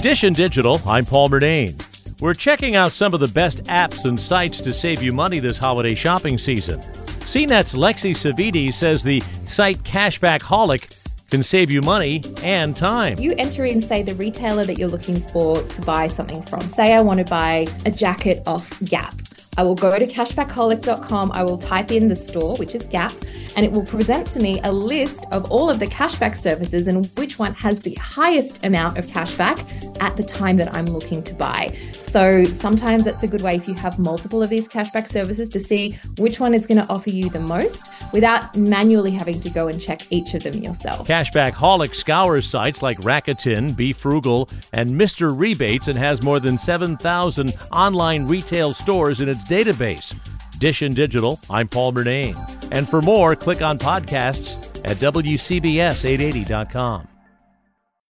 Dish and Digital, I'm Paul Murnane. We're checking out some of the best apps and sites to save you money this holiday shopping season. CNET's Lexy Savvides says the site Cashbackholic can save you money and time. You enter in, say, the retailer that you're looking for to buy something from. Say, I want to buy a jacket off Gap. I will go to cashbackholic.com. I will type in the store, which is Gap, and it will present to me a list of all of the cashback services and which one has the highest amount of cashback at the time that I'm looking to buy. So sometimes that's a good way if you have multiple of these cashback services to see which one is going to offer you the most without manually having to go and check each of them yourself. Cashbackholic scours sites like Rakuten, BeFrugal, and Mr. Rebates and has more than 7,000 online retail stores in its database. Dish and Digital, I'm Paul Murnane. And for more, click on podcasts at WCBS880.com.